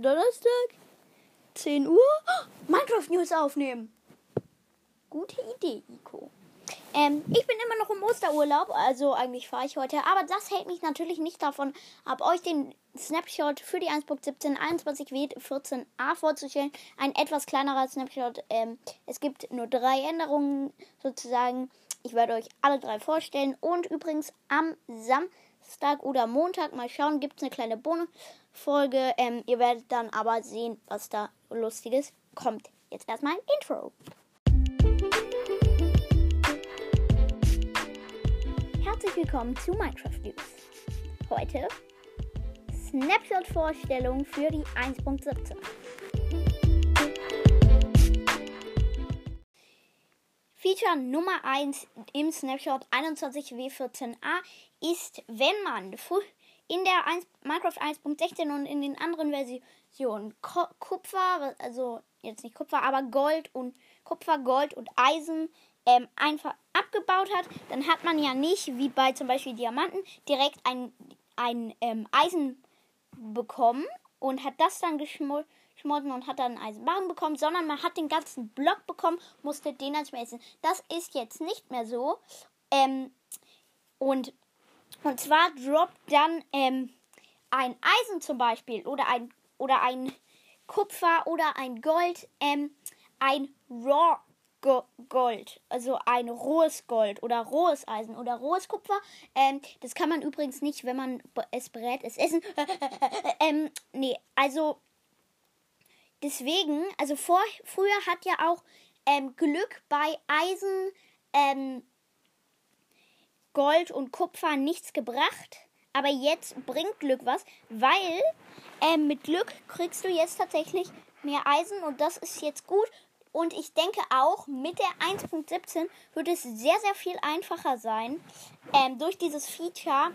Donnerstag, 10 Uhr, Minecraft News aufnehmen. Gute Idee, Ico. Ähm, ich bin immer noch im Osterurlaub, also eigentlich fahre ich heute, aber das hält mich natürlich nicht davon ab, euch den Snapshot für die 1.17 21W14a vorzustellen. Ein etwas kleinerer Snapshot. Ähm, es gibt nur drei Änderungen sozusagen. Ich werde euch alle drei vorstellen. Und übrigens am Samstag oder Montag, mal schauen, gibt es eine kleine Bonusfolge. Ähm, ihr werdet dann aber sehen, was da Lustiges kommt. Jetzt erstmal ein Intro. Herzlich willkommen zu Minecraft News. Heute Snapshot-Vorstellung für die 1.17. Feature Nummer 1 im Snapshot 21W14a ist, wenn man in der 1, Minecraft 1.16 und in den anderen Versionen Kupfer, also jetzt nicht Kupfer, aber Gold und Kupfer, Gold und Eisen ähm, einfach abgebaut hat, dann hat man ja nicht, wie bei zum Beispiel Diamanten, direkt ein, ein ähm, Eisen bekommen und hat das dann geschmolzen und hat dann einen Eisenbarren bekommen, sondern man hat den ganzen Block bekommen, musste den dann schmelzen. Das ist jetzt nicht mehr so. Ähm, und, und zwar droppt dann ähm, ein Eisen zum Beispiel oder ein, oder ein Kupfer oder ein Gold ähm, ein Raw Gold, also ein rohes Gold oder rohes Eisen oder rohes Kupfer. Ähm, das kann man übrigens nicht, wenn man es brät, es essen. ähm, nee, also deswegen, also vor, früher hat ja auch ähm, Glück bei Eisen, ähm, Gold und Kupfer nichts gebracht. Aber jetzt bringt Glück was, weil ähm, mit Glück kriegst du jetzt tatsächlich mehr Eisen und das ist jetzt gut. Und ich denke auch, mit der 1.17 wird es sehr, sehr viel einfacher sein, ähm, durch dieses Feature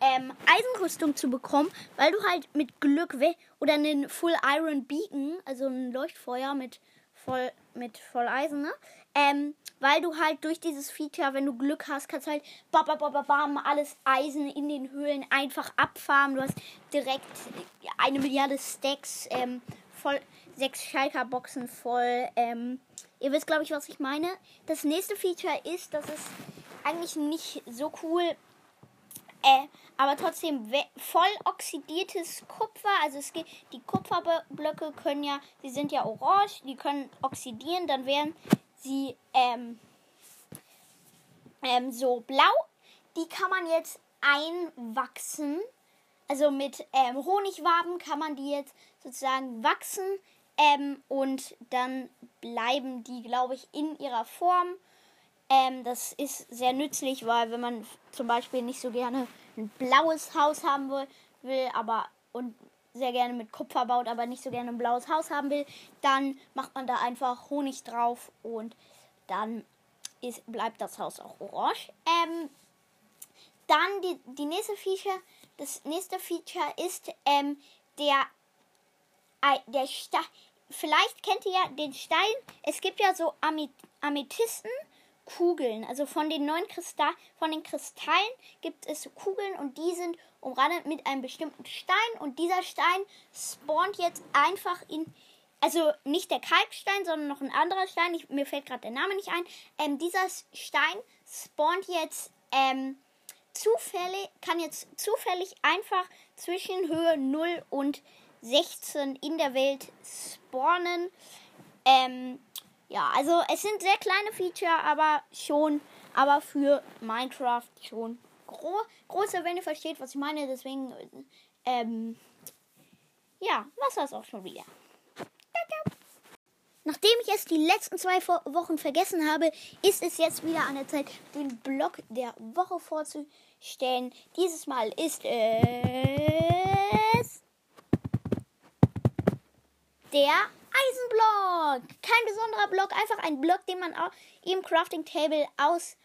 ähm, Eisenrüstung zu bekommen, weil du halt mit Glück oder einen Full Iron Beacon, also ein Leuchtfeuer mit voll, mit voll Eisen, ne? Ähm, weil du halt durch dieses Feature, wenn du Glück hast, kannst halt bam, bam, bam, bam, alles Eisen in den Höhlen einfach abfarmen. Du hast direkt eine Milliarde Stacks ähm, voll sechs Schalker-Boxen voll. Ähm, ihr wisst, glaube ich, was ich meine. Das nächste Feature ist, dass es eigentlich nicht so cool, äh, aber trotzdem voll oxidiertes Kupfer. Also es geht, die Kupferblöcke können ja, sie sind ja orange, die können oxidieren, dann werden sie ähm, ähm, so blau. Die kann man jetzt einwachsen. Also mit ähm, Honigwaben kann man die jetzt sozusagen wachsen. Ähm, und dann bleiben die, glaube ich, in ihrer Form. Ähm, das ist sehr nützlich, weil wenn man zum Beispiel nicht so gerne ein blaues Haus haben will, will aber und sehr gerne mit Kupfer baut, aber nicht so gerne ein blaues Haus haben will, dann macht man da einfach Honig drauf und dann ist, bleibt das Haus auch orange. Ähm, dann die, die nächste Feature, das nächste Feature ist ähm, der der Stein. Vielleicht kennt ihr ja den Stein. Es gibt ja so Amethystenkugeln. Also von den neuen Kristall, von den Kristallen gibt es Kugeln und die sind umrandet mit einem bestimmten Stein und dieser Stein spawnt jetzt einfach in also nicht der Kalkstein, sondern noch ein anderer Stein. Ich, mir fällt gerade der Name nicht ein. Ähm, dieser Stein spawnt jetzt ähm, zufällig, kann jetzt zufällig einfach zwischen Höhe 0 und 16 in der Welt spawnen. Ähm, ja, also es sind sehr kleine Feature, aber schon, aber für Minecraft schon gro große, wenn ihr versteht, was ich meine. Deswegen, ähm, ja, was das auch schon wieder. Nachdem ich es die letzten zwei Wochen vergessen habe, ist es jetzt wieder an der Zeit, den Blog der Woche vorzustellen. Dieses Mal ist es der Eisenblock. Kein besonderer Block, einfach ein Block, den man auch im Crafting Table aus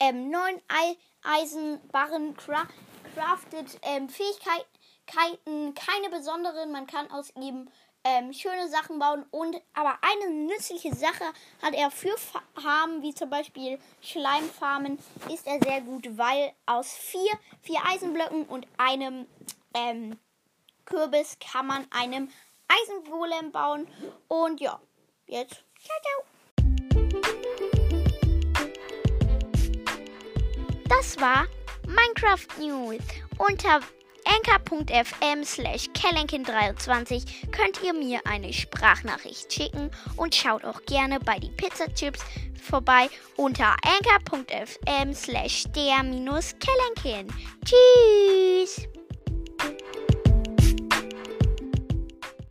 ähm, neun Ei Eisenbarren cra craftet. Ähm, Fähigkeiten, keine besonderen. Man kann aus ihm ähm, schöne Sachen bauen und aber eine nützliche Sache hat er für Farmen, wie zum Beispiel Schleimfarmen, ist er sehr gut, weil aus vier, vier Eisenblöcken und einem ähm, Kürbis kann man einem Eisengolem bauen. Und ja, jetzt. Ciao, ciao. Das war Minecraft News. Unter anchor.fm slash kellenkin23 könnt ihr mir eine Sprachnachricht schicken und schaut auch gerne bei die Pizza Chips vorbei unter anchor.fm slash der-kellenkin. Tschüss!